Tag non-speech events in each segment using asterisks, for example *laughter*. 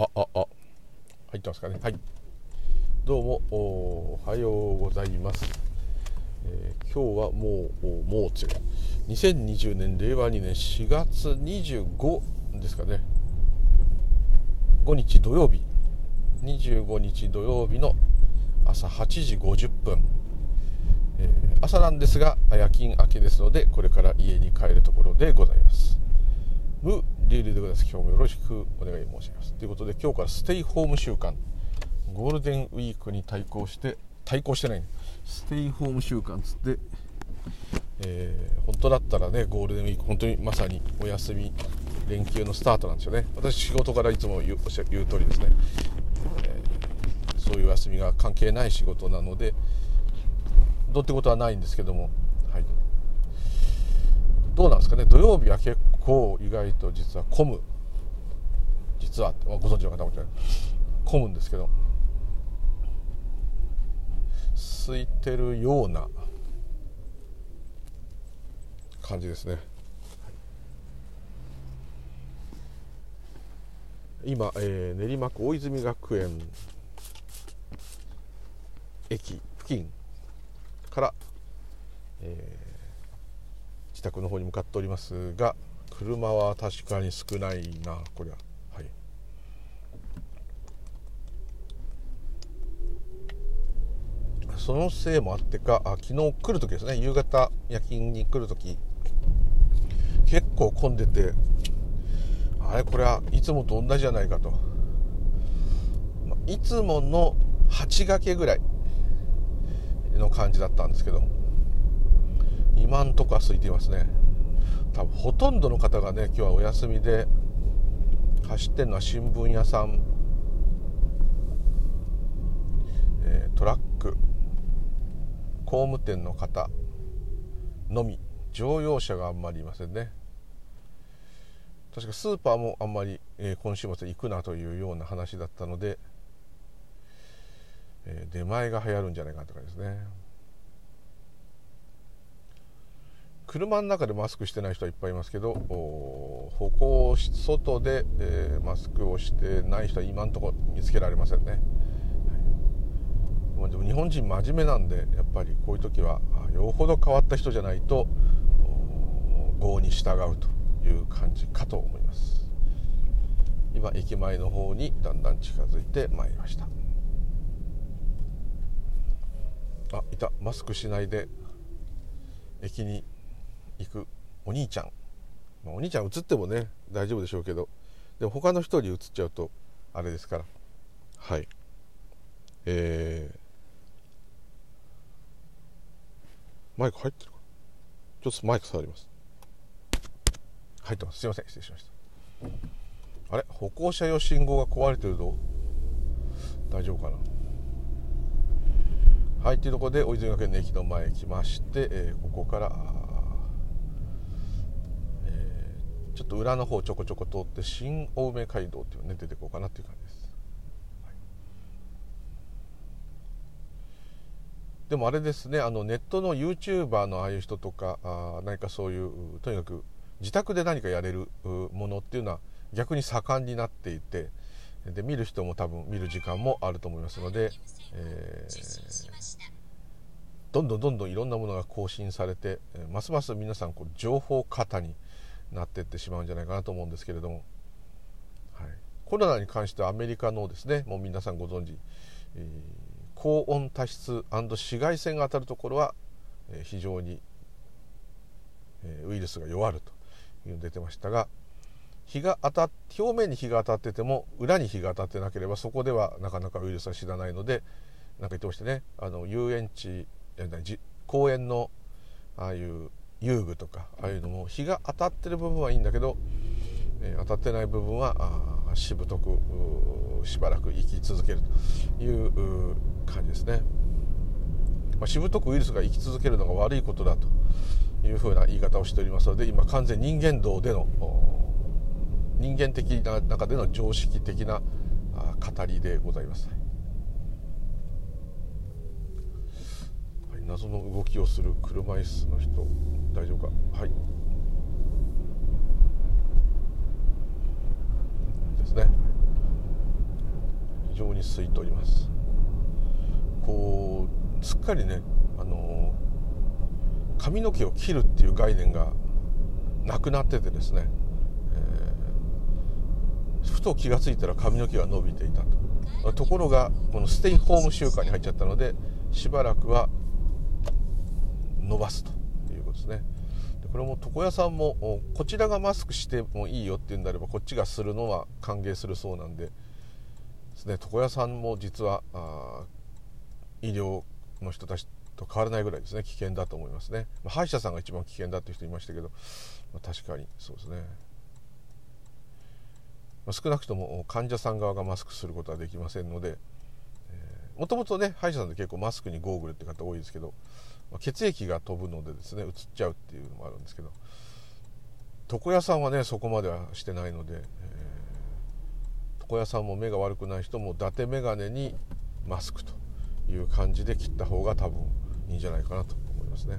あああ。入ってますかね。はい。どうもおはようございます、えー、今日はもうもう強い2020年令和2年4月25ですかね。5日土曜日。25日土曜日の朝8時50分、えー、朝なんですが夜勤明けですのでこれから家に帰るところでございます。無リーでございます。今日もよろしくお願い申し上げます。ということで今日からステイホーム週間。ゴールデンウィークに対抗して対抗してない、ね、ステイホーム週間つって、えー、本当だったらねゴールデンウィーク本当にまさにお休み連休のスタートなんですよね。私仕事からいつも言う言う通りですね、えー、そういう休みが関係ない仕事なのでどうってことはないんですけども。はい。どうなんですかね。土曜日は結構意外と実は混む。実はご存知の方も混むんですけど。空いてるような感じですね。今、えー、練馬区大泉学園駅付近から、えー、自宅の方に向かっておりますが車は確かに少ないなこりゃ。はい。そのせいもあってかあ昨日来る時ですね。夕方夜勤に来る時結構混んでてあれこれはいつもと同じじゃないかと。いつもの8掛けぐらいの感じだったんですけど今んとこは空いていますね。多分ほとんどの方がね今日はお休みで走ってるのは新聞屋さん、えー、トラック工務店の方のみ乗用車があんまりいませんね。確かスーパーもあんまり、えー、今週末行くなというような話だったので、えー、出前が流行るんじゃないかとかですね。車の中でマスクしてない人はいっぱいいますけど歩行外で、えー、マスクをしてない人は今のところ見つけられませんね、はい、でも日本人真面目なんでやっぱりこういう時はよほど変わった人じゃないと業に従うという感じかと思います。今駅前の方にだんだん近づいてまいりました。あいた。マスクしないで駅にお兄ちゃん、まあ、お兄ちゃん映ってもね大丈夫でしょうけど。で他の人に映っちゃうとあれですから。はい。えー、マイク入ってるか？ちょっとマイク触ります。入ってます。すいません。失礼しました。あれ？歩行者用信号が壊れてると大丈夫かな？はいというところで大泉学園の駅の前へ来まして、えー、ここからちょっと裏の方ちょこちょこ通って新青梅街道っていうね出てこうかなっていう感じです、はい、でもあれですねあのネットの YouTuber のああいう人とかあ何かそういうとにかく自宅で何かやれるものっていうのは逆に盛んになっていてで見る人も多分見る時間もあると思いますので、えー、どんどんどんどんいろんなものが更新されてますます皆さんこう情報過多になってってしまうんじゃないかなと思うんですけれども、はい、コロナに関してはアメリカのですねもう皆さんご存知、えー、高温多湿紫外線が当たるところは、え、非常に、え、ウイルスが弱るというの出てましたが日が当た表面に日が当たってても裏に日が当たってなければそこではなかなかウイルスは死なないので何か言ってましてね。あの遊園地公園のああいう遊具とかああいうのも日が当たってる部分はいいんだけど、えー、当たってない部分はあしぶとくしばらく生き続けるという感じですね、まあ、しぶとくウイルスが生き続けるのが悪いことだというふうな言い方をしておりますので今完全人間道での人間的な中での常識的な語りでございます。謎の動きをする車椅子の人。大丈夫か？はい。ですね。非常に空いております。こうすっかりねあの髪の毛を切るっていう概念がなくなっててですね、えー、ふと気が付いたら髪の毛が伸びていたと。ところがこのステイホーム週間に入っちゃったのでしばらくは伸ばすと。ですね。でこれも床屋さんもこちらがマスクしてもいいよっていうんであればこっちがするのは歓迎するそうなんでですね。床屋さんも実は医療の人たちと変わらないぐらいですね。危険だと思いますね、まあ、歯医者さんが一番危険だっていう人いましたけど、まあ、確かにそうですね、ま、少なくとも患者さん側がマスクすることはできませんのでもともとね歯医者さんで結構マスクにゴーグルって方多いですけど、血液が飛ぶのでですね移っちゃうっていうのもあるんですけど床屋さんはねそこまではしてないので、えー、床屋さんも目が悪くない人も伊達眼鏡にマスクという感じで切った方が多分いいんじゃないかなと思いますね。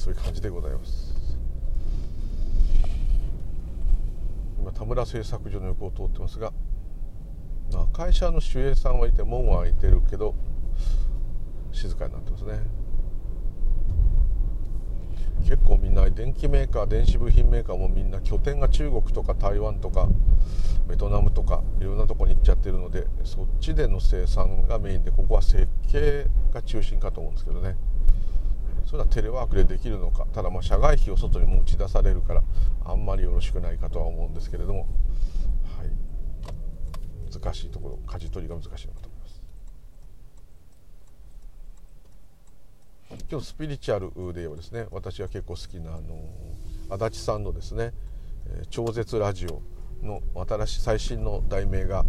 そういう感じでございます。今田村製作所の横を通ってますが、会社の守衛さんはいて門は開いてるけど静かになってますね。結構みんな電気メーカー電子部品メーカーもみんな拠点が中国とか台湾とかベトナムとかいろんなとこに行っちゃってるのでそっちでの生産がメインでここは設計が中心かと思うんですけどね。それはテレワークでできるのか。ただまあ社外費を外にも打ち出されるからあんまりよろしくないかとは思うんですけれども、難しいところ舵取りが難しいのかと思います。今日スピリチュアルで言えばですね私が結構好きなあの足立さんのですね「超絶ラジオ」の新しい最新の題名が、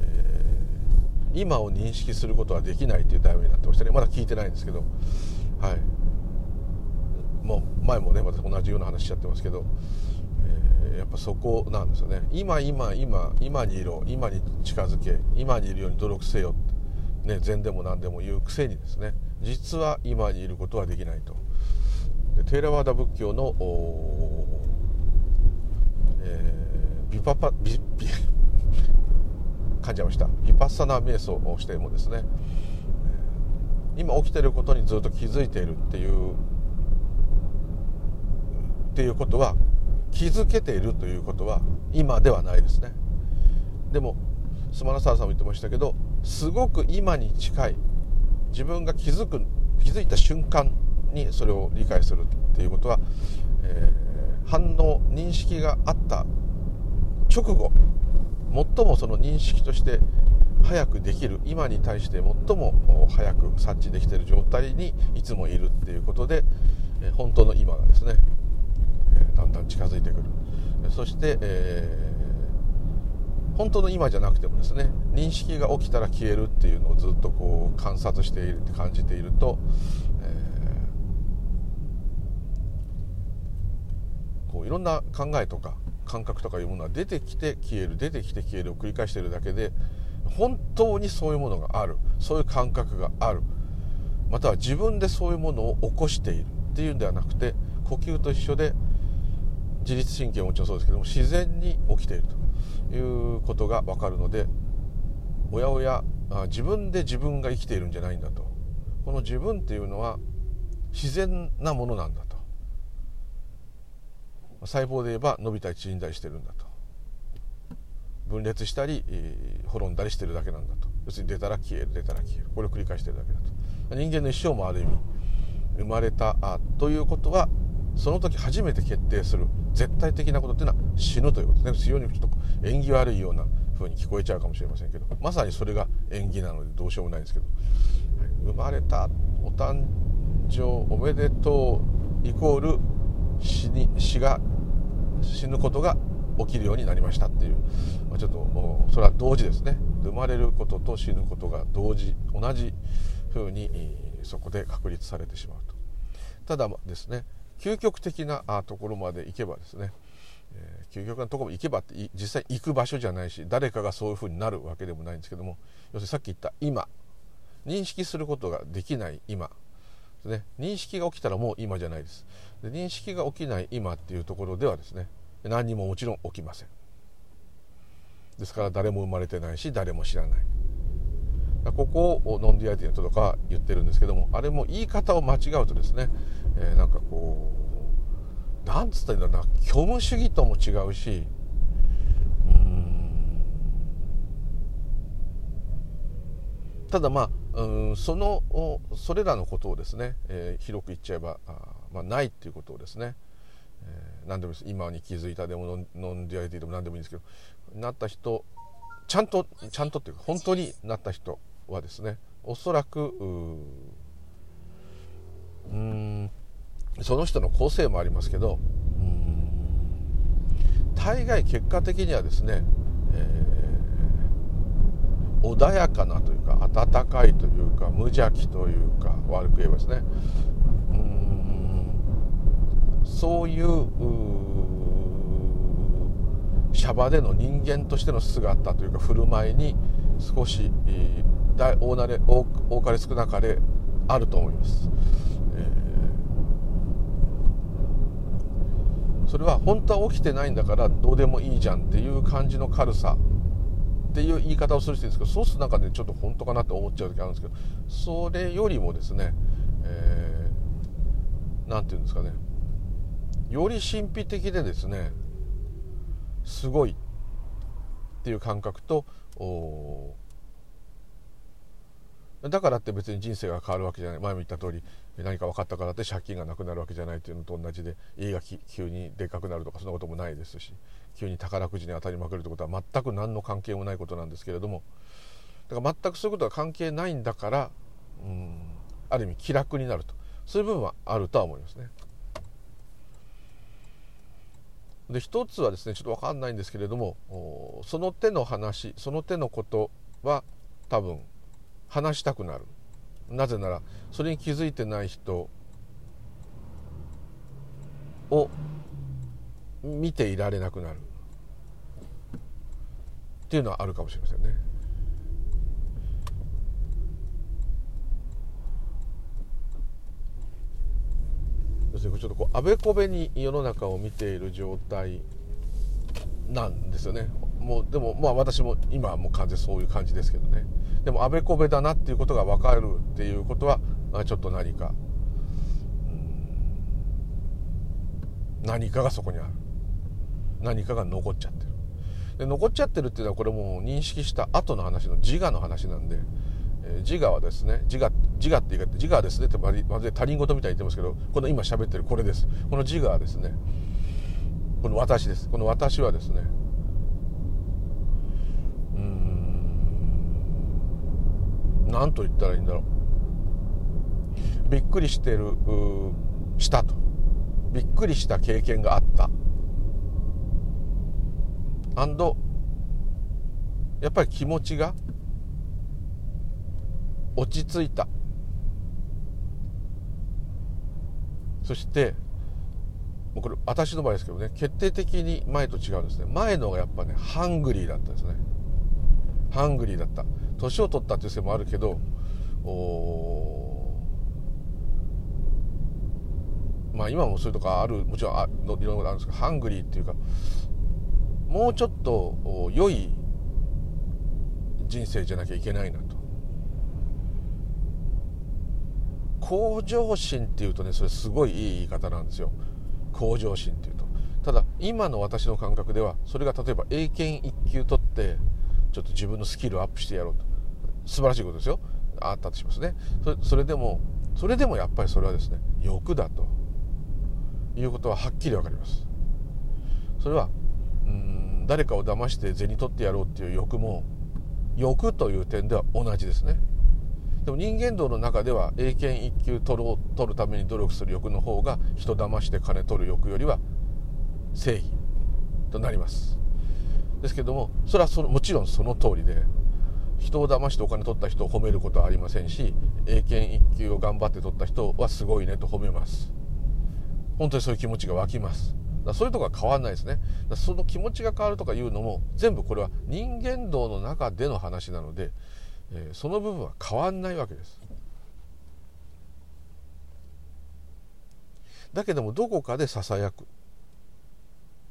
えー、今を認識することはできない」という題名になってましたね。まだ聞いてないんですけどはい。もう前もね私同じような話しちゃってますけど、やっぱそこなんですよね。今今今今にいろ今に近づけ今にいるように努力せよって。ね禅でも何でも言うくせにですね。実は今にいることはできないと。でテーラワーダ仏教の、えー、ビパパビビ *laughs* 噛んじゃいました。ビパッサナ瞑想をしてもですね。今起きてることにずっと気づいているっていうっていうことは気づけているということは今ではないですね。でもスマナサーさんも言ってましたけどすごく今に近い自分が気づく気づいた瞬間にそれを理解するっていうことは、えー、反応認識があった直後最もその認識として早くできる今に対して最も早く察知できている状態にいつもいるっていうことで、本当の今がですね、だんだん近づいてくる。そして、えー本当の今じゃなくてもですね認識が起きたら消えるっていうのをずっとこう観察している感じていると、えー、こういろんな考えとか感覚とかいうものは出てきて消える出てきて消えるを繰り返しているだけで本当にそういうものがある。そういう感覚がある。または自分でそういうものを起こしているっていうんではなくて呼吸と一緒で自律神経ももちろんそうですけども自然に起きていると。いうことが分かるのでおやおや自分で自分が生きているんじゃないんだと。この自分っていうのは自然なものなんだと。細胞で言えば伸びたり縮んだりしてるんだと。分裂したり滅んだりしてるだけなんだと。要するに出たら消える出たら消える。これを繰り返してるだけだと。人間の一生もある意味生まれたということはその時初めて決定する絶対的なことっていうのは死ぬということ。ですね非常にちょっと縁起悪いような風に聞こえちゃうかもしれませんけどまさにそれが縁起なのでどうしようもないんですけど、はい、生まれたお誕生おめでとうイコール死に死が死ぬことが起きるようになりましたっていう、まあ、ちょっとそれは同時ですね。生まれることと死ぬことが同時同じ風にそこで確立されてしまうと。ただですね究極的なところまで行けばですね、えー、究極なところ行けばって実際行く場所じゃないし誰かがそういうふうになるわけでもないんですけども要するにさっき言った今。認識することができない今。ね、認識が起きたらもう今じゃないです。で認識が起きない今っていうところではですね何にももちろん起きません。ですから誰も生まれてないし誰も知らない。ここを non-duality の人とか言ってるんですけどもあれも言い方を間違うとですね、えー、なんかこうなんつったらいいんだろうな虚無主義とも違うしうん。ただまあうんそのそれらのことをですね、えー、広く言っちゃえばあ、まあ、ないっていうことをですね、えー、何でもいいです。今に気づいたでも non-duality でも何でもいいんですけどなった人ちゃんとちゃんとっていうか本当になった人はですねおそらくうんその人の個性もありますけど大概結果的にはですね、えー、穏やかなというか温かいというか無邪気というか悪く言えばですねうそういうシャバでの人間としての姿というか振る舞いに少し、えー大なれ多かれ少なかれあると思います、えー、それは本当は起きてないんだからどうでもいいじゃんっていう感じの軽さ。っていう言い方をする人いるんですけどそうするとなんかねちょっと本当かなって思っちゃう時あるんですけどそれよりもですね何、えー、て言うんですかね。より神秘的でですねすごいっていう感覚とだからって別に人生が変わるわけじゃない。前も言った通り何か分かったからって借金がなくなるわけじゃないっていうのと同じで家が急にでかくなるとかそんなこともないですし急に宝くじに当たりまくるってことは全く何の関係もないことなんですけれどもだから全くそういうことは関係ないんだからうんある意味気楽になるとそういう部分はあるとは思いますね。で一つはですねちょっと分かんないんですけれどもその手の話その手のことは多分話したくなるなぜならそれに気づいてない人を見ていられなくなるっていうのはあるかもしれませんね。要するにちょっとこうあべこべに世の中を見ている状態なんですよねもうでもまあ私も今はもう完全そういう感じですけどね。でもあべこべだなっていうことが分かるっていうことは、ちょっと何か。何かがそこにある。何かが残っちゃってる。で残っちゃってるっていうのはこれもう認識した後の話の自我の話なんで、えー、自我はですね自我自我って言い方自我はですねってまるで他人事みたいに言ってますけどこの今喋ってるこれです。この自我はですねこの私です。この私はですね何と言ったらいいんだろう。びっくりしてるしたと。びっくりした経験があった。アンドやっぱり気持ちが落ち着いた。そしてもうこれ私の場合ですけどね決定的に前と違うんですね。前のがやっぱねハングリーだったんですね。ハングリーだった。年を取ったっていうせいもあるけどまあ今もそういうとこあるもちろんあいろんなことあるんですけどハングリーっていうかもうちょっと良い人生じゃなきゃいけないなと。向上心っていうとねそれすごいいい言い方なんですよ。向上心っていうと。ただ今の私の感覚ではそれが例えば英検1級取ってちょっと自分のスキルアップしてやろうと。素晴らしいことですよ。あったとしますね。それでもそれでもやっぱりそれはですね欲だと。いうことははっきり分かります。それはうん誰かを騙して銭取ってやろうっていう欲も欲という点では同じですね。でも人間道の中では英検1級取ろう取るために努力する欲の方が人騙して金取る欲よりは正義となります。ですけどもそれはそのもちろんその通りで人を騙してお金取った人を褒めることはありませんし英検1級を頑張って取った人はすごいねと褒めます。本当にそういう気持ちが湧きます。だそういうとこは変わんないですね。だその気持ちが変わるとかいうのも全部これは人間道の中での話なので、えー、その部分は変わんないわけです。だけどもどこかでささやく。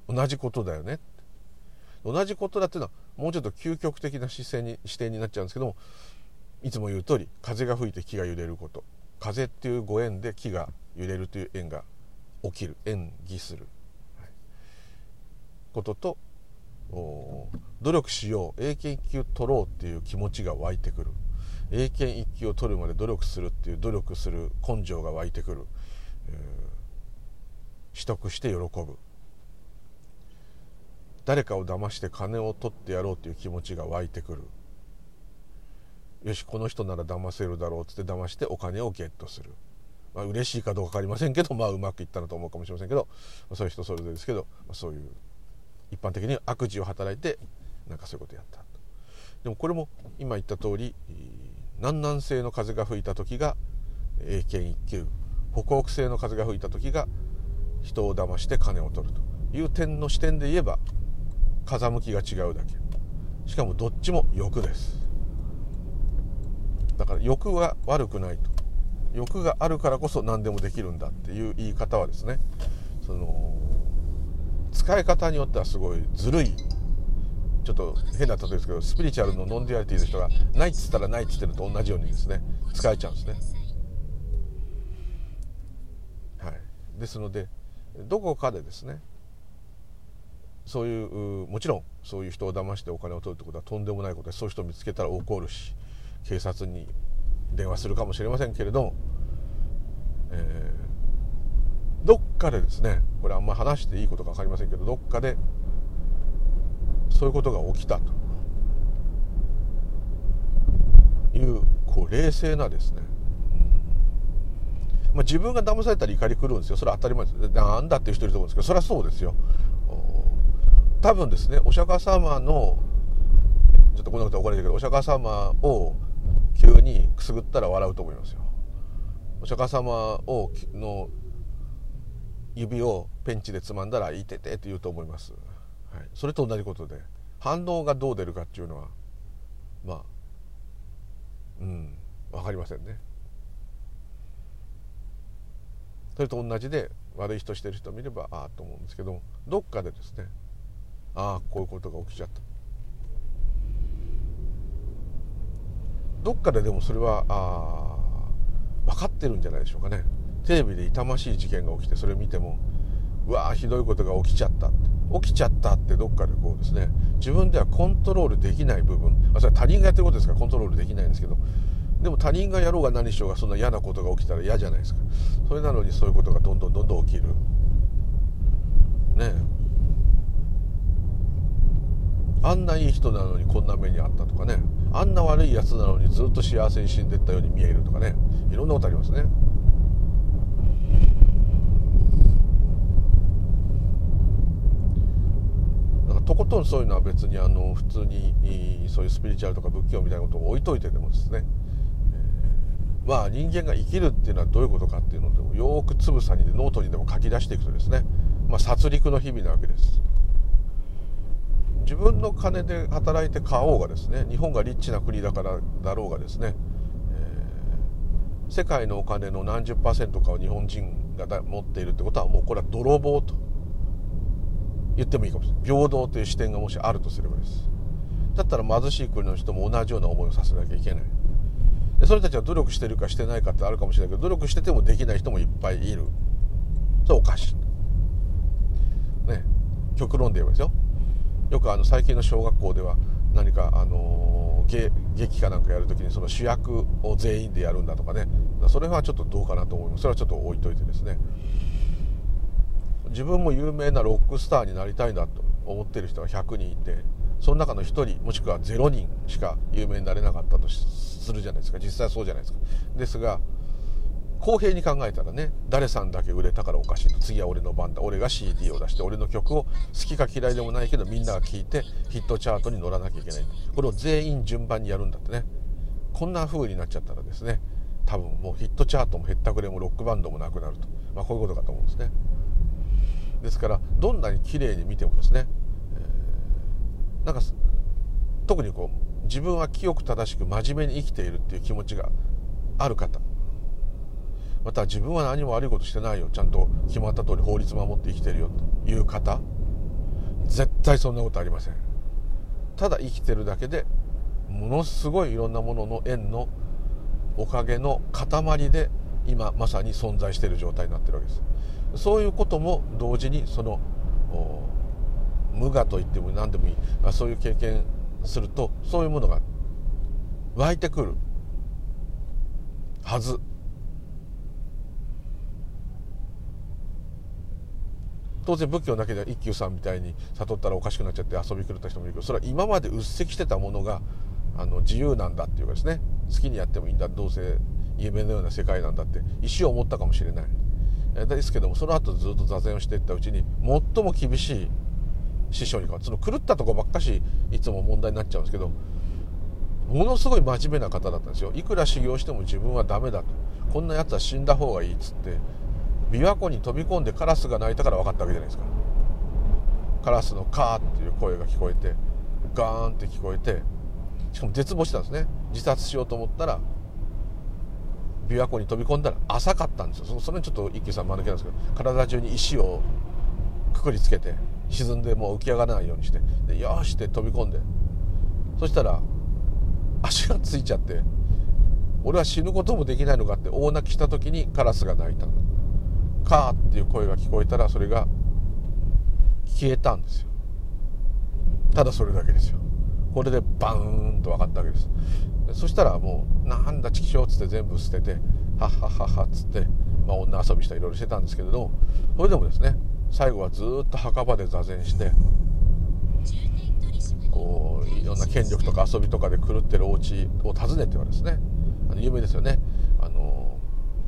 同じことだよね。同じことだっていうのはもうちょっと究極的な視線に視点になっちゃうんですけどもいつも言う通り風が吹いて木が揺れること。風っていうご縁で木が揺れるという縁が起きる演技する、ことと努力しよう英検1級取ろうっていう気持ちが湧いてくる。英検1級を取るまで努力するっていう努力する根性が湧いてくる、取得して喜ぶ。誰かを騙して金を取ってやろうという気持ちが湧いてくる。よしこの人なら騙せるだろうっつって騙してお金をゲットする、まあ嬉しいかどうか分かりませんけど *laughs* まあうまくいったなと思うかもしれませんけど、まあ、そういう人それぞれですけど、まあ、そういう一般的に悪事を働いてなんかそういうことやったでもこれも今言った通り南南西の風が吹いた時が英検1級。北北西の風が吹いた時が人を騙して金を取るという点の視点で言えば風向きが違うだけ。しかもどっちも欲です。だから欲は悪くないと。欲があるからこそ何でもできるんだっていう言い方はですね。その使い方によってはすごいずるい。ちょっと変な例えですけどスピリチュアルの non-duality の人がないっつったらないっつってると同じようにですね。使えちゃうんですね。はい、ですのでどこかでですねそういうもちろんそういう人を騙してお金を取るってことはとんでもないことでそういう人を見つけたら怒るし警察に電話するかもしれませんけれども、えー、どっかでですねこれあんま話していいことか分かりませんけどどっかでそういうことが起きたと。いうこう冷静なですね、まあ、自分が騙されたら怒り狂うんですよ。それは当たり前です。なんだっていう人いると思うんですけどそれはそうですよ。多分ですねお釈迦様のちょっとこんなことは怒られるけどお釈迦様を急にくすぐったら笑うと思いますよ。お釈迦様をの指をペンチでつまんだら「いてて」って言うと思います、はい、それと同じことで反応がどう出るかっていうのはまあうん分かりませんね。それと同じで悪い人してる人見ればああと思うんですけどどっかでですねああこういうことが起きちゃった。どっかででもそれはあ分かってるんじゃないでしょうかね。テレビで痛ましい事件が起きてそれ見てもうわひどいことが起きちゃった。起きちゃったってどっかでこうですね。自分ではコントロールできない部分。あそれは他人がやってることですからコントロールできないんですけど。でも他人がやろうが何しようがそんな嫌なことが起きたら嫌じゃないですか。それなのにそういうことがどんどんどんどん起きる。ねえ。あんないい人なのにこんな目にあったとかね。あんな悪いやつなのにずっと幸せに死んでったように見えるとかね。いろんなことありますね。だかとことんそういうのは別にあの普通にそういうスピリチュアルとか仏教みたいなことを置いといてでもですね、えー、まあ人間が生きるっていうのはどういうことかっていうのをよくつぶさにノートにでも書き出していくとですね、まあ、殺戮の日々なわけです。自分の金で働いて買おうがですね日本がリッチな国だからだろうがですね、えー、世界のお金の何十パーセントかを日本人が持っているってことはもうこれは泥棒と言ってもいいかもしれない。平等という視点がもしあるとすればです。だったら貧しい国の人も同じような思いをさせなきゃいけない。でそれたちは努力してるかしてないかってあるかもしれないけど努力しててもできない人もいっぱいいる。それおかしい。ね。極論で言えばですよ。よくあの最近の小学校では何かあの劇かなんかやるときにその主役を全員でやるんだとかね。それはちょっとどうかなと思います。それはちょっと置いといてですね。自分も有名なロックスターになりたいんだと思ってる人が100人いてその中の1人もしくは0人しか有名になれなかったとするじゃないですか。実際そうじゃないですか。ですが公平に考えたらね誰さんだけ売れたからおかしいと。次は俺の番だ。俺が CD を出して俺の曲を好きか嫌いでもないけどみんなが聴いてヒットチャートに乗らなきゃいけない。これを全員順番にやるんだってね。こんな風になっちゃったらですね多分もうヒットチャートもへったくれもロックバンドもなくなると、まあ、こういうことかと思うんですね。ですからどんなに綺麗に見てもですね、えー、なんか特にこう自分は清く正しく真面目に生きているっていう気持ちがある方。また自分は何も悪いことしてないよ。ちゃんと決まった通り法律守って生きてるよ。という方。絶対そんなことありません。ただ生きてるだけでものすごいいろんなものの縁のおかげの塊で今まさに存在している状態になってるわけです。そういうことも同時にその無我と言っても何でもいい。そういう経験するとそういうものが湧いてくるはず。当然仏教だけでは一休さんみたいに悟ったらおかしくなっちゃって遊び狂った人もいるけどそれは今までうっせきしてたものがあの自由なんだっていうかですね。好きにやってもいいんだどうせ夢のような世界なんだって一生思ったかもしれない。ですけどもその後ずっと座禅をしていったうちに最も厳しい師匠に変わっその狂ったとこばっかしいつも問題になっちゃうんですけどものすごい真面目な方だったんですよ。いくら修行しても自分はダメだと。こんなやつは死んだ方がいいっつって琵琶湖に飛び込んでカラスが鳴いたから分かったわけじゃないですか。カラスのカーっていう声が聞こえてガーンって聞こえてしかも絶望したんですね。自殺しようと思ったら琵琶湖に飛び込んだら浅かったんですよ。それにちょっと一休さん間抜けなんですけど体中に石をくくりつけて沈んでもう浮き上がらないようにしてでよしって飛び込んでそしたら足がついちゃって俺は死ぬこともできないのかって大泣きした時にカラスが鳴いたカーっていう声が聞こえたらそれが消えたんですよ。ただそれだけですよ。これでバーンと分かったわけです。そしたらもうなんだチキショーっつって全部捨ててはっはっはっはっつって、まあ、女遊びしたりいろいろしてたんですけれどそれでもですね最後はずっと墓場で座禅してこういろんな権力とか遊びとかで狂ってるお家を訪ねてはですね有名ですよね。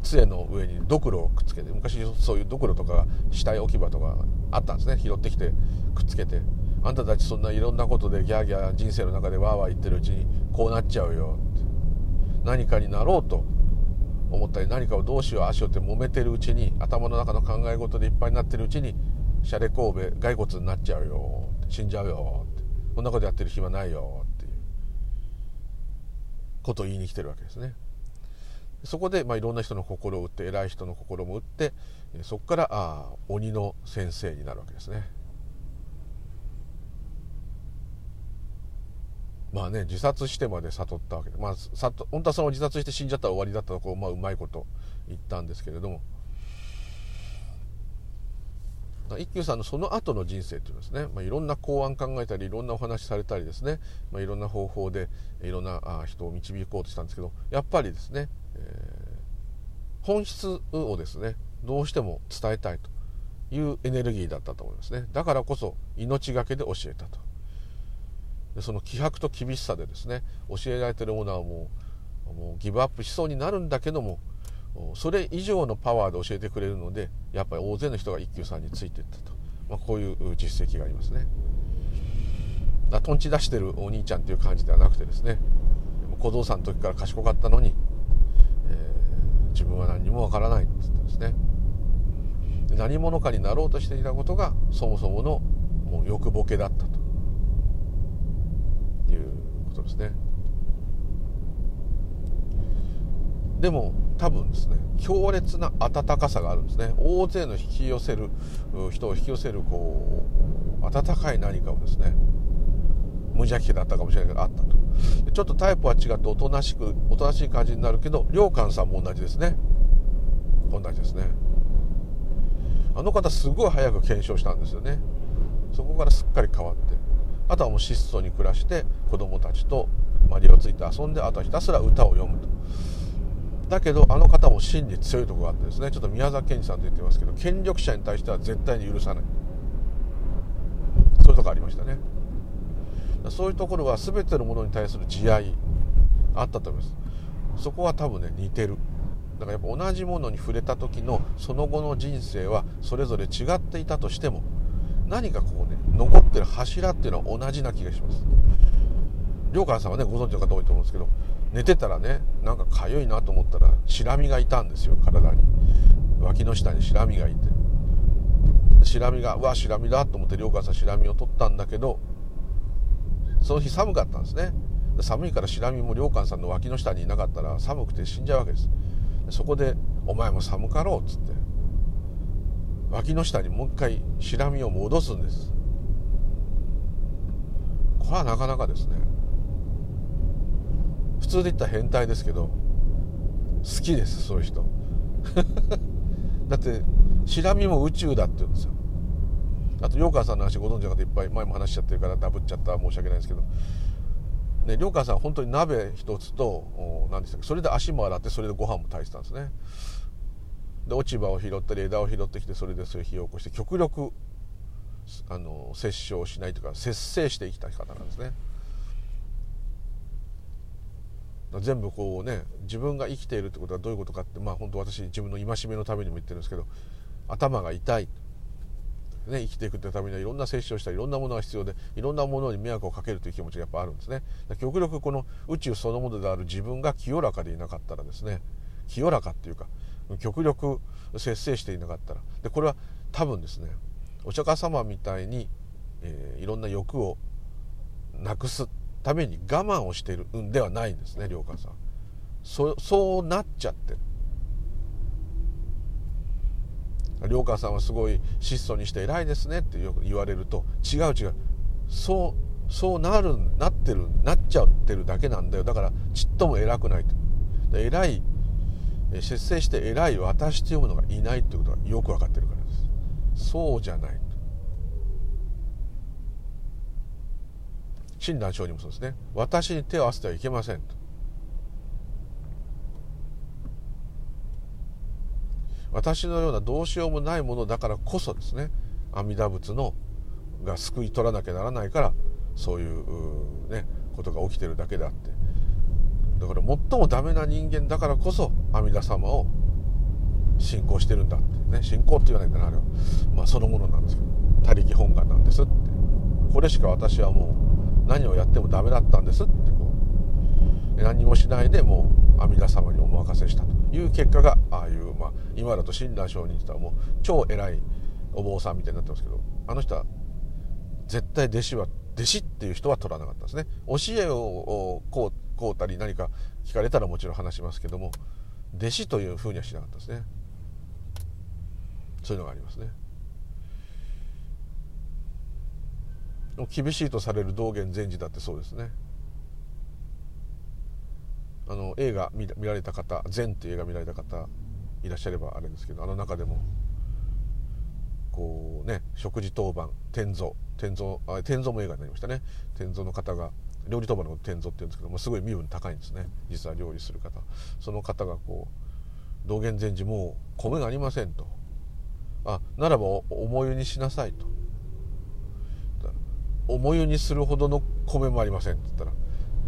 杖の上にドクロをくっつけて昔そういうドクロとか死体置き場とかあったんですね。拾ってきてくっつけて。あんたたちそんないろんなことでギャーギャー人生の中でワーワー言ってるうちにこうなっちゃうよ。って何かになろうと思ったり何かをどうしようああしようって揉めてるうちに頭の中の考え事でいっぱいになってるうちにシャレ神戸骸骨になっちゃうよ。死んじゃうよ。ってこんなことやってる暇ないよ。っていうことを言いに来てるわけですね。そこで、まあ、いろんな人の心を打って偉い人の心も打ってそこからあ鬼の先生になるわけですね。まあね自殺してまで悟ったわけでまあ本当はその自殺して死んじゃったら終わりだったとこう、まあ、うまいこと言ったんですけれども一休さんのその後の人生っていうのですね、まあ、いろんな公案考えたりいろんなお話されたりですね、まあ、いろんな方法でいろんな人を導こうとしたんですけどやっぱりですね、えー、本質をですねどうしても伝えたいというエネルギーだったと思いますね。だからこそ命がけで教えたと。でその気迫と厳しさでですね教えられてるものはもうもうギブアップしそうになるんだけどもそれ以上のパワーで教えてくれるのでやっぱり大勢の人が一休さんについていったと、まあ、こういう実績がありますね。だとんち出してるお兄ちゃんという感じではなくてですね。小僧さんの時から賢かったのに、えー、自分は何にもわからないって言ってですね。何者かになろうとしていたことがそもそものもう欲ボケだったと。いうことですね。でも多分ですね強烈な温かさがあるんですね。大勢の引き寄せる人を引き寄せるこう温かい何かをですね無邪気だったかもしれないけどあったと。ちょっとタイプは違っておとなしくおとなしい感じになるけど良寛さんも同じですね。同じですね。あの方すごい早く検証したんですよね。そこからすっかり変わって。あとはもう質素に暮らして子供たちとマリオついて遊んであとはひたすら歌を読むと。だけどあの方も真に強いとこがあってですねちょっと宮沢賢治さんと言ってますけど権力者に対しては絶対に許さない。そういうとこありましたね。そういうところは全てのものに対する慈愛あったと思います。そこは多分ね似てる。だからやっぱ同じものに触れた時のその後の人生はそれぞれ違っていたとしても何かこうね残ってる柱っていうのは同じな気がします。良寛さんはねご存知の方多いと思うんですけど寝てたらねなんか痒いなと思ったらシラミがいたんですよ体に。脇の下にシラミがいて。シラミがうわシラミだと思って良寛さんシラミを取ったんだけどその日寒かったんですね。寒いからシラミも良寛さんの脇の下にいなかったら寒くて死んじゃうわけです。そこで「お前も寒かろう」っつって。脇の下にもう一回シラミを戻すんです。これはなかなかですね。普通で言ったら変態ですけど好きですそういう人。*laughs* だってシラミも宇宙だって言うんですよ。あと涼川さんの話ご存知の方いっぱい前も話しちゃってるからダブっちゃった申し訳ないですけど。ね涼川さん本当に鍋一つと何でしたっけそれで足も洗ってそれでご飯も炊いてたんですね。で落ち葉を拾ったり枝を拾ってきてそれでそういう火を起こして極力あの摂生しないというか節制して生きた方なんですね。全部こうね自分が生きているってことはどういうことかってまあ本当私自分の戒めのためにも言ってるんですけど頭が痛い、ね、生きていくってためにはいろんな摂取をしたりいろんなものが必要でいろんなものに迷惑をかけるという気持ちがやっぱあるんですね。極力この宇宙そのものである自分が清らかでいなかったらですね清らかっていうか極力節制していなかったらでこれは多分ですねお釈迦様みたいに、えー、いろんな欲をなくす。ために我慢をしているんではないんですね良寛さん。そそうなっちゃってる。良寛さんはすごい質素にして偉いですねってよく言われると違う違う。そうそうなるなってるなっちゃってるだけなんだよ。だからちっとも偉くないと。偉い出世して偉い私というものがいないということがよく分かってるからです。そうじゃない。親鸞上にもそうですね。私に手を合わせてはいけませんと。私のようなどうしようもないものだからこそですね。阿弥陀仏のが救い取らなきゃならないからそういうねことが起きてるだけであって。だから最もダメな人間だからこそ阿弥陀様を信仰してるんだって。ね信仰って言わないんだなあれはまあそのものなんですけど。他力本願なんですって。これしか私はもう何をやってもダメだったんですってこう何もしないでもう阿弥陀様にお任せしたという結果がああいう、まあ、今だと親鸞上人って言ったらもう超偉いお坊さんみたいになってますけどあの人は絶対弟子は弟子っていう人は取らなかったですね。教えをこうこうたり何か聞かれたらもちろん話しますけども弟子というふうにはしなかったですね。そういうのがありますね。厳しいとされる道元禅師だってそうですね。あの映画見られた方「禅」っていう映画見られた方いらっしゃればあれですけどあの中でもこうね食事当番天蔵天蔵あ天蔵も映画になりましたね。天蔵の方が料理当番の天蔵って言うんですけどもすごい身分高いんですね。実は料理する方。その方がこう道元禅師もう米がありませんと。あならば重湯にしなさいと。重湯にするほどの米もありませんって言ったら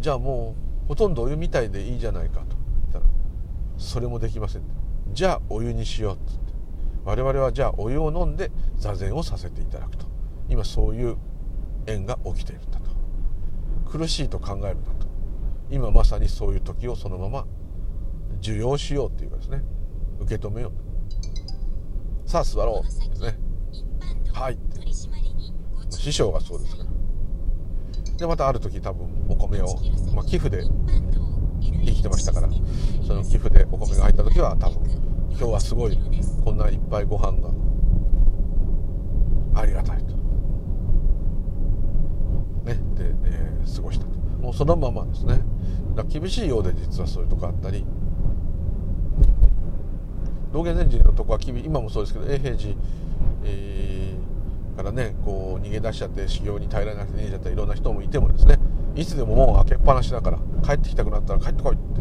じゃあもうほとんどお湯みたいでいいじゃないかと言ったらそれもできませんじゃあお湯にしようって言って。我々はじゃあお湯を飲んで座禅をさせていただくと。今そういう縁が起きているんだと。苦しいと考えるんだと。今まさにそういう時をそのまま受容しようっていうかですね。受け止めよう。さあ座ろうですね。はい。師匠がそうですからでまたある時多分お米を、まあ、寄付で生きてましたからその寄付でお米が入った時は多分今日はすごいこんないっぱいご飯がありがたいと。ねで、えー、過ごしたと。もうそのままですね。だ厳しいようで実はそういうとこあったり。道元禅師のとこは今もそうですけど永平寺、えー、からねこう逃げ出しちゃって修行に耐えられなくて逃げちゃったいろんな人もいてもですねいつでも門開けっぱなしだから帰ってきたくなったら帰ってこいって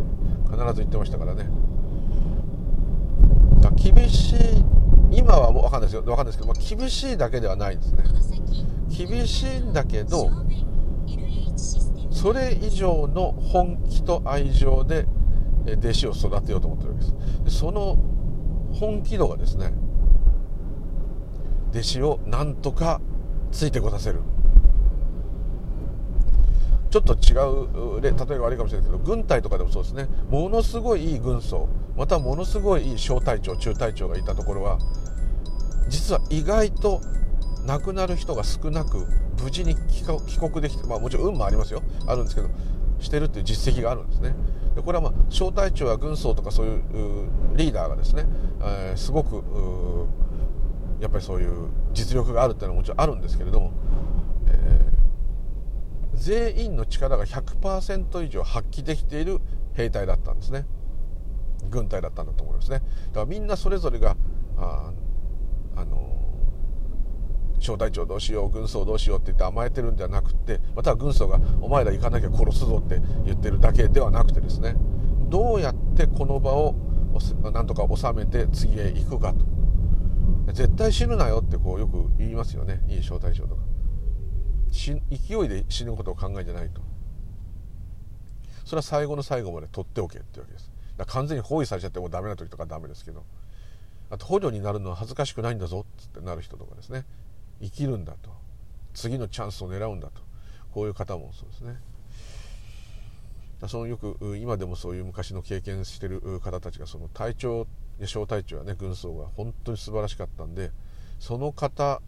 必ず言ってましたからね。だ厳しい今はもう分かんないですよ。分かんないですけど、まあ、厳しいだけではないですね。厳しいんだけどそれ以上の本気と愛情で弟子を育てようと思ってるわけです。その本気度がですね弟子をなんとかついてこさせる。ちょっと違う例えば悪いかもしれないけど軍隊とかでもそうですね。ものすごいいい軍曹またものすごいいい小隊長中隊長がいたところは実は意外と亡くなる人が少なく無事に帰国できてまあもちろん運もありますよ。あるんですけどしてるっていう実績があるんですね。でこれはまあ小隊長や軍曹とかそういうリーダーがですね、えー、すごくやっぱりそういう実力があるっていうのはもちろんあるんですけれども、えー、全員の力が100%以上発揮できている兵隊だったんですね。軍隊だったんだと思いますね。だからみんなそれぞれがああの小隊長どうしよう軍曹どうしようって言って甘えてるんではなくてまたは軍曹が「お前ら行かなきゃ殺すぞ」って言ってるだけではなくてですねどうやってこの場をなんとか収めて次へ行くかと。絶対死ぬなよってこうよく言いますよね。いい小隊長とか。勢いで死ぬことを考えてないと。それは最後の最後まで取っておけってわけです。だから完全に包囲されちゃってもうダメな時とかダメですけど。あと捕虜になるのは恥ずかしくないんだぞってなる人とかですね。生きるんだと。次のチャンスを狙うんだと。こういう方もそうですね。そのよく今でもそういう昔の経験してる方たちがその隊長小隊長やね軍曹が本当に素晴らしかったんでその方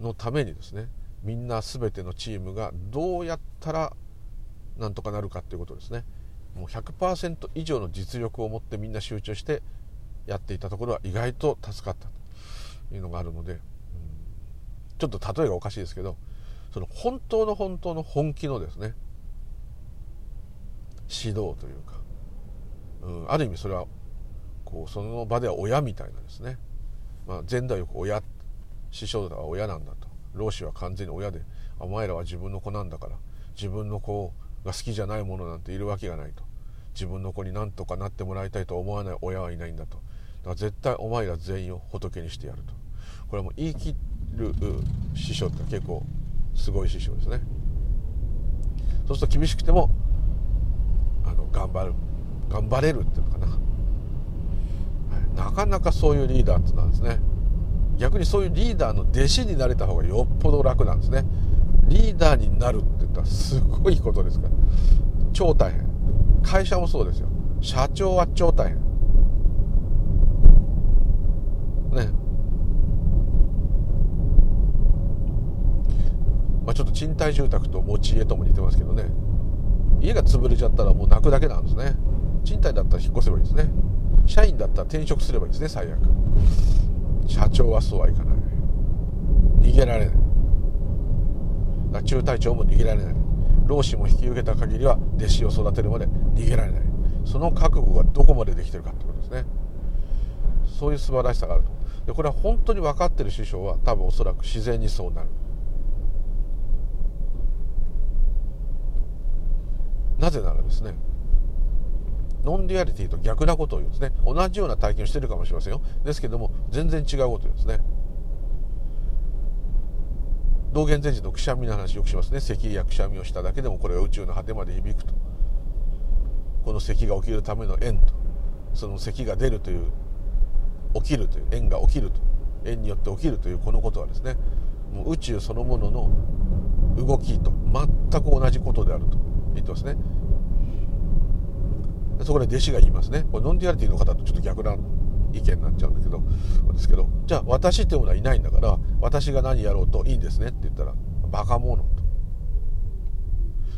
のためにですねみんな全てのチームがどうやったらなんとかなるかっていうことですね。もう100%以上の実力を持ってみんな集中してやっていたところは意外と助かったと。いうのがあるので、うん、ちょっと例えがおかしいですけどその本当の本当の本気のですね指導というか、うん、ある意味それはこうその場では親みたいなですね、まあ、前代よく親師匠だは親なんだと。老子は完全に親でお前らは自分の子なんだから自分の子が好きじゃないものなんているわけがないと。自分の子に何とかなってもらいたいと思わない親はいないんだと。だから絶対お前ら全員を仏にしてやると。これはもう言い切る師匠って結構すごい師匠ですね。そうすると厳しくてもあの頑張る頑張れるっていうのかな、なかなかそういうリーダーってなんですね逆にそういうリーダーの弟子になれた方がよっぽど楽なんですね。リーダーになるって言ったらすごいことですから。超大変。会社もそうですよ。社長は超大変。ね。まあちょっと賃貸住宅と持ち家とも似てますけどね。家が潰れちゃったらもう泣くだけなんですね。賃貸だったら引っ越せばいいですね。社員だったら転職すればいいですね最悪。社長はそうはいかない。逃げられない。中隊長も逃げられない。老師も引き受けた限りは弟子を育てるまで逃げられない。その覚悟がどこまでできてるかってことですね。そういう素晴らしさがあると。でこれは本当に分かってる師匠は多分おそらく自然にそうなる。なぜならですね non-duality と逆なことを言うんですね。同じような体験をしてるかもしれませんよ。ですけども全然違うことを言うんですね。道元禅師のくしゃみの話よくしますね。咳やくしゃみをしただけでもこれが宇宙の果てまで響くと。この咳が起きるための縁とその咳が出るという起きるという縁が起きると縁によって起きるというこのことはですねもう宇宙そのものの動きと全く同じことであると言ってますね。そこで弟子が言いますね。これ non-duality の方とちょっと逆な意見になっちゃうんだけど。ですけどじゃあ私っていうものはいないんだから私が何やろうといいんですねって言ったらバカ者と。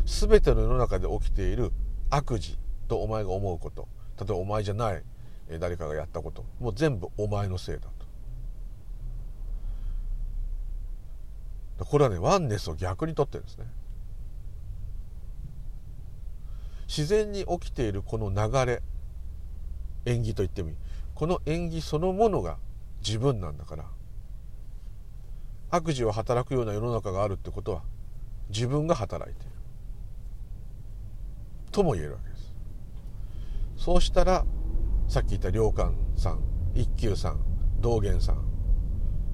全ての世の中で起きている悪事とお前が思うこと。例えばお前じゃない誰かがやったこと。もう全部お前のせいだと。これはねワンネスを逆にとってるんですね。自然に起きているこの流れ縁起と言ってもいい。この縁起そのものが自分なんだから。悪事を働くような世の中があるってことは自分が働いている。とも言えるわけです。そうしたらさっき言った良寛さん一休さん道元さん、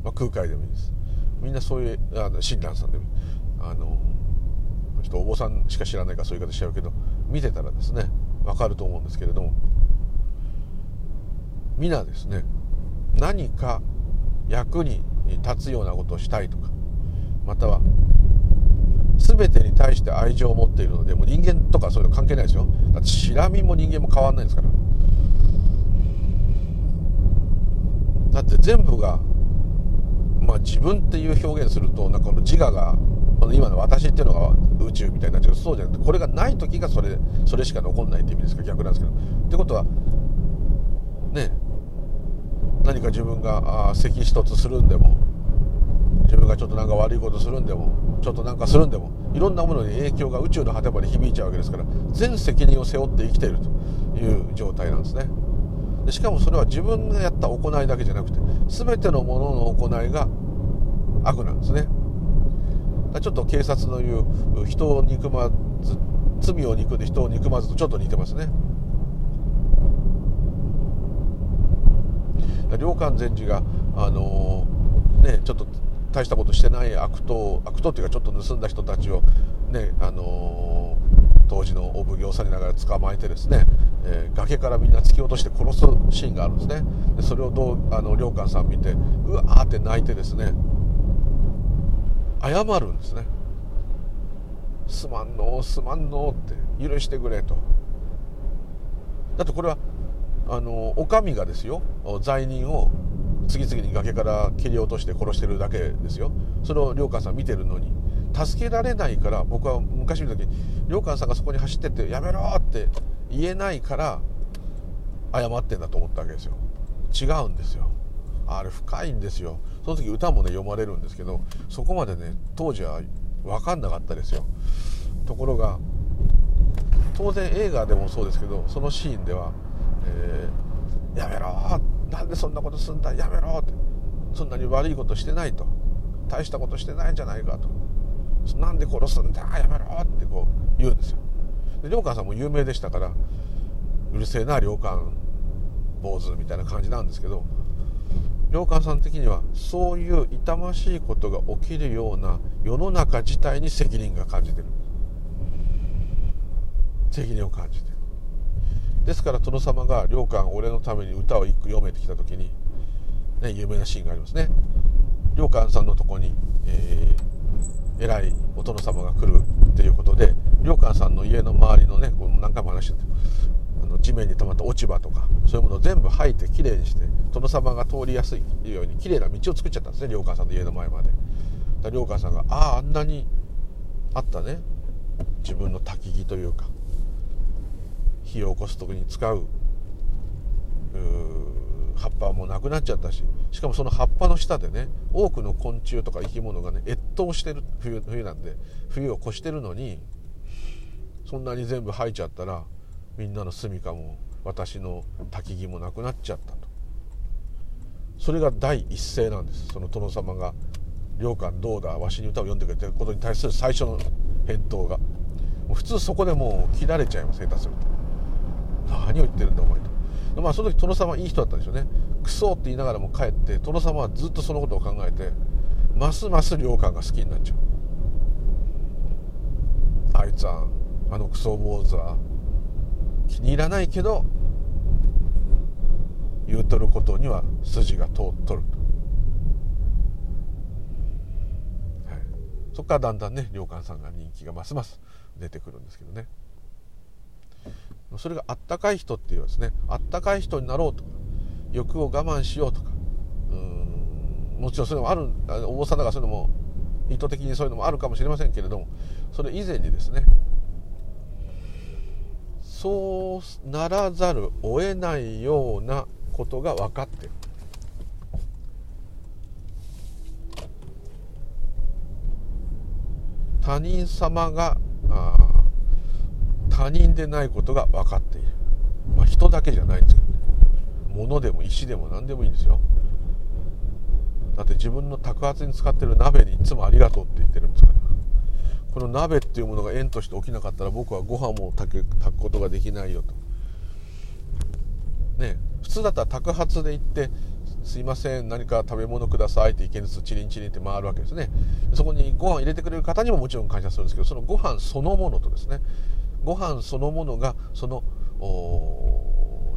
まあ、空海でもいいです。みんなそういうあの親鸞さんでもいい。あのちょっとお坊さんしか知らないからそういう言い方しちゃうけど見てたらですね分かると思うんですけれども皆ですね何か役に立つようなことをしたいとかまたは全てに対して愛情を持っているのでもう人間とかそういうの関係ないですよ。だってシラミも人間も変わんないですから。だって全部がまあ自分っていう表現するとなんかこの自我がこの今の私っていうのが宇宙みたいになっちゃう。そうじゃなくてこれがない時がそれそれしか残んないって意味ですか逆なんですけど。ってことはね何か自分が咳一つするんでも自分がちょっとなんか悪いことするんでもちょっとなんかするんでもいろんなものに影響が宇宙の果てまで響いちゃうわけですから全責任を背負って生きているという状態なんですね。でしかもそれは自分がやった行いだけじゃなくて全てのものの行いが悪なんですね。ちょっと警察の言う人を憎まず罪を憎んで人を憎まずとちょっと似てますね。良寛禅師があのー、ねちょっと大したことしてない悪党悪党っていうかちょっと盗んだ人たちをねあのー、当時のお奉行さんにながら捕まえてですね、えー、崖からみんな突き落として殺すシーンがあるんですね。でそれをどうあの良寛さん見てうわーって泣いてですね謝るんですね。すまんのすまんのって許してくれと。だってこれはあのお上がですよ。罪人を次々に崖から切り落として殺してるだけですよ。それを良寛さん見てるのに。助けられないから僕は昔見た時良寛さんがそこに走ってって「やめろ!」って言えないから謝ってんだと思ったわけですよ。違うんですよ。あれ深いんですよ。その時歌もね読まれるんですけどそこまでね当時は分かんなかったですよ。ところが当然映画でもそうですけどそのシーンではえー、やめろなんでそんなことすんだやめろってそんなに悪いことしてないと大したことしてないんじゃないかとなんで殺すんだやめろってこう言うんですよ。で良寛さんも有名でしたからうるせえな良寛坊主みたいな感じなんですけど良寛さん的にはそういう痛ましいことが起きるような世の中自体に責任が感じてる。責任を感じてる。ですから殿様が良寛俺のために歌を一句読めてきた時に、ね、有名なシーンがありますね。良寛さんのとこに、えー、偉いお殿様が来るっていうことで良寛さんの家の周りのねこう何回も話してあの地面に溜まった落ち葉とかそういうものを全部吐いてきれいにして殿様が通りやすいようにきれいな道を作っちゃったんですね良寛さんの家の前まで。良寛さんがあああんなにあったね自分の焚き木というか火を起こす時に使う葉っぱもなくなっちゃったししかもその葉っぱの下でね多くの昆虫とか生き物がね越冬してる冬冬なんで冬を越してるのにそんなに全部吐いちゃったらみんなの住みかも私の焚き木もなくなっちゃったと。それが第一声なんです。その殿様が「良寛どうだわしに歌を読んでくれてることに対する最初の返答が。普通そこでもう切られちゃいます下手すると。何を言ってるんだお前と。まあその時殿様いい人だったんでしょうね。クソって言いながらも帰って殿様はずっとそのことを考えてますます良寛が好きになっちゃう。あいつはあのクソ坊主は気に入らないけど言うとることには筋が通っとると、はい、そこからだんだんね良寛さんが人気がますます出てくるんですけどね。それがあったかい人っていうですねあったかい人になろうとか欲を我慢しようとかうんもちろんそういうのもあるお坊さんだかそういうのも意図的にそういうのもあるかもしれませんけれどもそれ以前にですねそうならざるを得ないようなことが分かってる。他人様があ他人でないことが分かっている、まあ、人だけじゃないんですけどね。物でも石でも何でもいいんですよ。だって自分の宅発に使ってる鍋にいつもありがとうって言ってるんですから。この鍋っていうものが縁として起きなかったら僕はご飯も炊く炊くことができないよと。ね普通だったら宅発で行ってすいません何か食べ物くださいって意見ずつチリンチリンって回るわけですね。そこにご飯入れてくれる方にももちろん感謝するんですけどそのご飯そのものとですねご飯そのものがその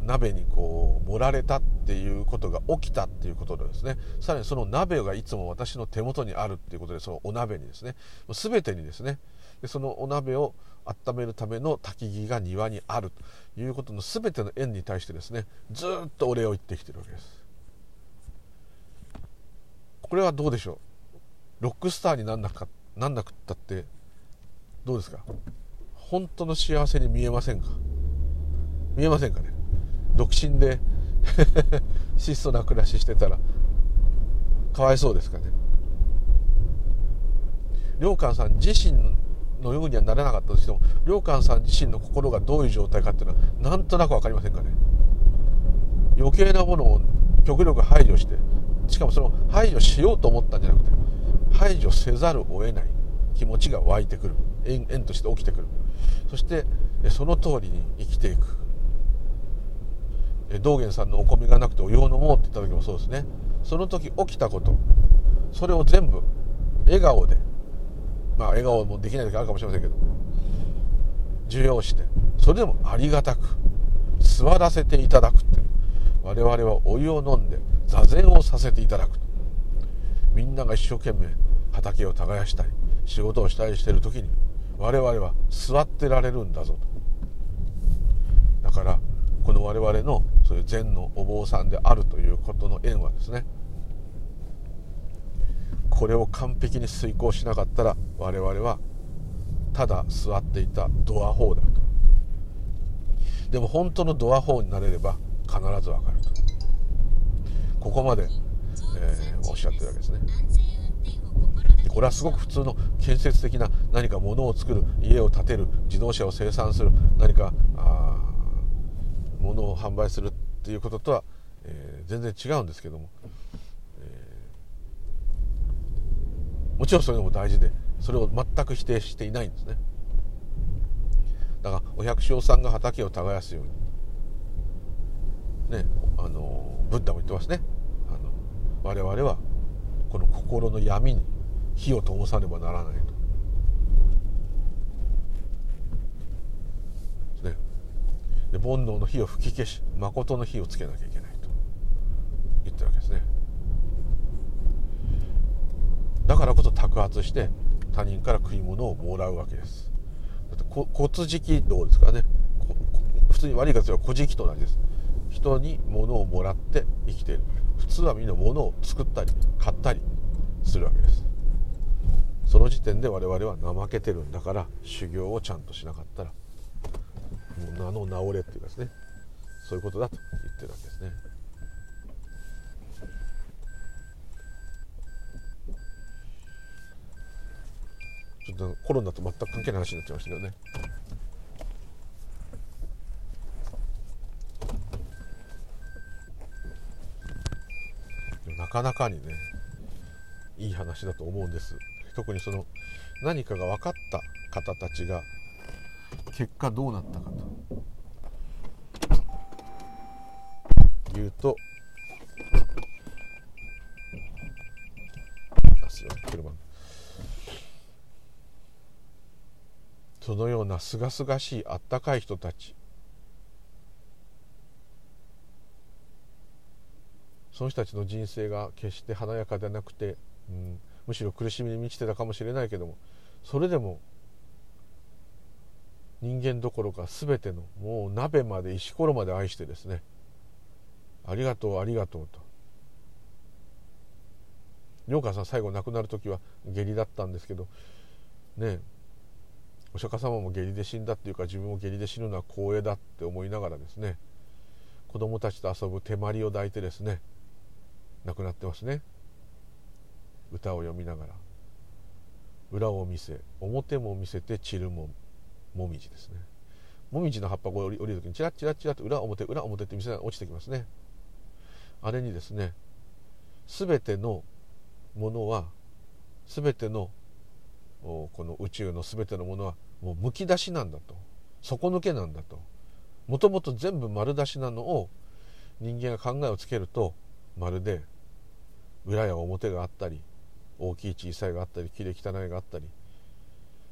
鍋にこう盛られたっていうことが起きたっていうことでですね。さらにその鍋がいつも私の手元にあるっていうことでそのお鍋にですね。全てにですね。でそのお鍋を温めるための焚き木が庭にあるということの全ての縁に対してですねずっとお礼を言ってきてるわけです。これはどうでしょう？ロックスターになんなかなんなくったってどうですか？本当の幸せに見えませんか？見えませんかね？独身で *laughs* 質素な暮らししてたらかわいそうですかね。良寛さん自身のようにはなれなかったとしても良寛さん自身の心がどういう状態かっていうのはなんとなく分かりませんかね。余計なものを極力排除してしかもその排除しようと思ったんじゃなくて排除せざるを得ない気持ちが湧いてくる。縁として起きてくる。そしてその通りに生きていく。道元さんのお米がなくてお湯を飲もうって言った時もそうですね。その時起きたこと。それを全部笑顔で。まあ笑顔もできない時あるかもしれませんけど。受容して。それでもありがたく。座らせていただくって。我々はお湯を飲んで座禅をさせていただく。みんなが一生懸命畑を耕したり仕事をしたりしてる時に我々は座ってられるんだぞと。だからこの我々のそういう禅のお坊さんであるということの縁はですねこれを完璧に遂行しなかったら我々はただ座っていたドアホーだと。でも本当のドアホーになれれば必ず分かると。ここまで、えー、おっしゃってるわけですね。これはすごく普通の建設的な何か物を作る家を建てる自動車を生産する何かあ物を販売するっていうこととは、えー、全然違うんですけども、えー、もちろんそれも大事でそれを全く否定していないんですねだからお百姓さんが畑を耕すようにねあのブッダも言ってますねあの我々はこの心の闇に火を灯さねばならないと。ね、で煩悩の火を吹き消し誠の火をつけなきゃいけないと言ってるわけですね。だからこそ托発して他人から食い物をもらうわけです。だって骨敷道ですからね普通に悪い活用は古事記と同じです。人に物をもらって生きている普通はみんな物を作ったり買ったりするわけですその時点で我々は怠けてるんだから修行をちゃんとしなかったら名の治れっていうかですねそういうことだと言ってるわけですね。ちょっとコロナと全く関係ない話になっちゃいましたけどね。なかなかにねいい話だと思うんです特にその何かが分かった方たちが結果どうなったかと。いうとそのようなすがすがしいあったかい人たち。その人たちの人生が決して華やかでなくて、うん、むしろ苦しみに満ちてたかもしれないけどもそれでも人間どころか全てのもう鍋まで石ころまで愛してですね。ありがとうありがとうと。良川さん最後亡くなる時は下痢だったんですけどねお釈迦様も下痢で死んだっていうか自分も下痢で死ぬのは光栄だって思いながらですね子供たちと遊ぶ手まりを抱いてですね亡くなってますね。歌を読みながら。裏を見せ表も見せて散るもん。もみじですね。もみじの葉っぱが降りる時にチラッチラッチラッと裏表裏表って見せなが落ちてきますね。あれにですね全てのものは全てのこの宇宙の全てのものはもうむき出しなんだと。底抜けなんだと。もともと全部丸出しなのを人間が考えをつけるとまるで裏や表があったり大きい小さいがあったりきれい汚いがあったり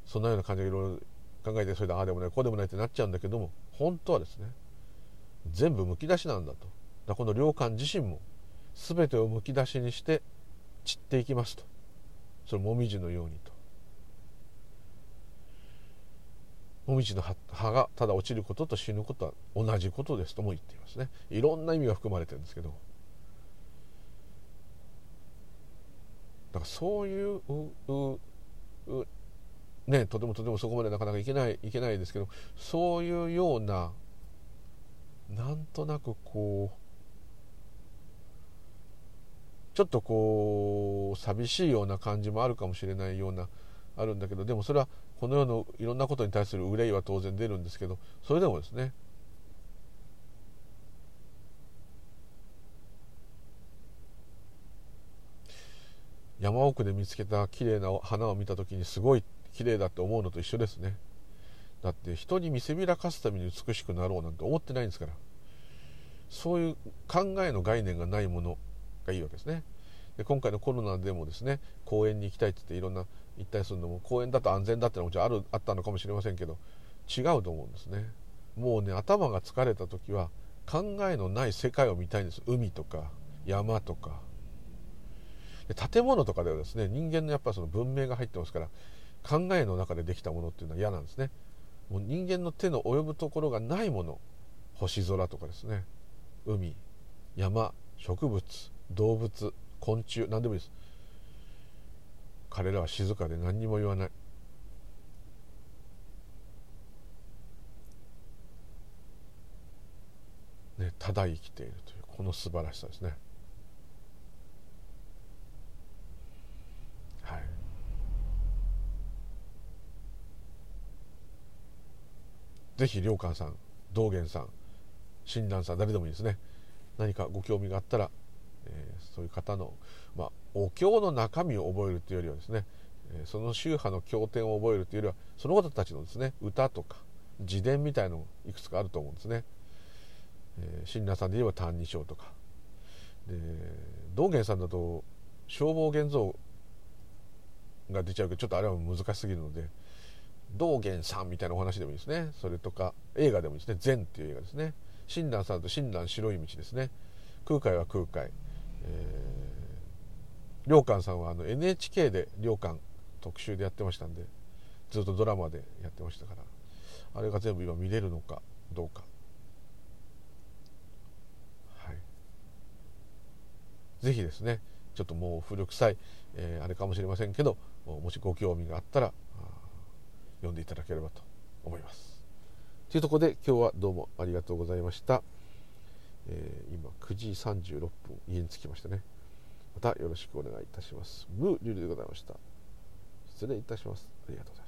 そんなような感じでいろいろ考えてそれでああでもないこうでもないってなっちゃうんだけども本当はですね全部むき出しなんだと。だこの良寛自身も全てをむき出しにして散っていきますと。それもみじのようにと。もみじの葉がただ落ちることと死ぬことは同じことですとも言っていますね。いろんな意味が含まれてるんですけどだからそういうねとてもとてもそこまでなかなかいけないいけないですけどそういうようななんとなくこうちょっとこう寂しいような感じもあるかもしれないようなあるんだけどでもそれはこの世のいろんなことに対する憂いは当然出るんですけどそれでもですね山奥で見つけた綺麗な花を見た時にすごい綺麗だって思うのと一緒ですね。だって人に見せびらかすために美しくなろうなんて思ってないんですから。そういう考えの概念がないものがいいわけですね。で今回のコロナでもですね公園に行きたいって言っていろんな行ったりするのも公園だと安全だってのもちろんあるあったのかもしれませんけど違うと思うんですね。もうね頭が疲れた時は考えのない世界を見たいんです。海とか山とか。建物とかではですね人間のやっぱその文明が入ってますから考えの中でできたものっていうのは嫌なんですね。もう人間の手の及ぶところがないもの。星空とかですね。海。山。植物。動物。昆虫。何でもいいです。彼らは静かで何にも言わない。ねただ生きているというこの素晴らしさですねはいぜひ良寛さん道元さん親鸞さん誰でもいいですね何かご興味があったら、えー、そういう方の、まあ、お経の中身を覚えるというよりはですね、その宗派の経典を覚えるというよりはその方たちのですね歌とか自伝みたいのいくつかあると思うんですね。えー、親鸞さんで言えば「歎異抄」とかで道元さんだと「消防現像」が出ちゃうけどちょっとあれは難しすぎるので道元さんみたいなお話でもいいですね。それとか映画でもいいですね「善」っていう映画ですね。親鸞さんと親鸞白い道ですね。空海は空海、えー、良寛さんはあの NHK で良寛特集でやってましたんでずっとドラマでやってましたからあれが全部今見れるのかどうか。はい。是非ですねちょっともう古臭い、えー、あれかもしれませんけどもしご興味があったら読んでいただければと思います。というところで今日はどうもありがとうございました、えー、今9時36分家に着きましたね。またよろしくお願いいたします。ムーリュウでございました。失礼いたします。ありがとうございます。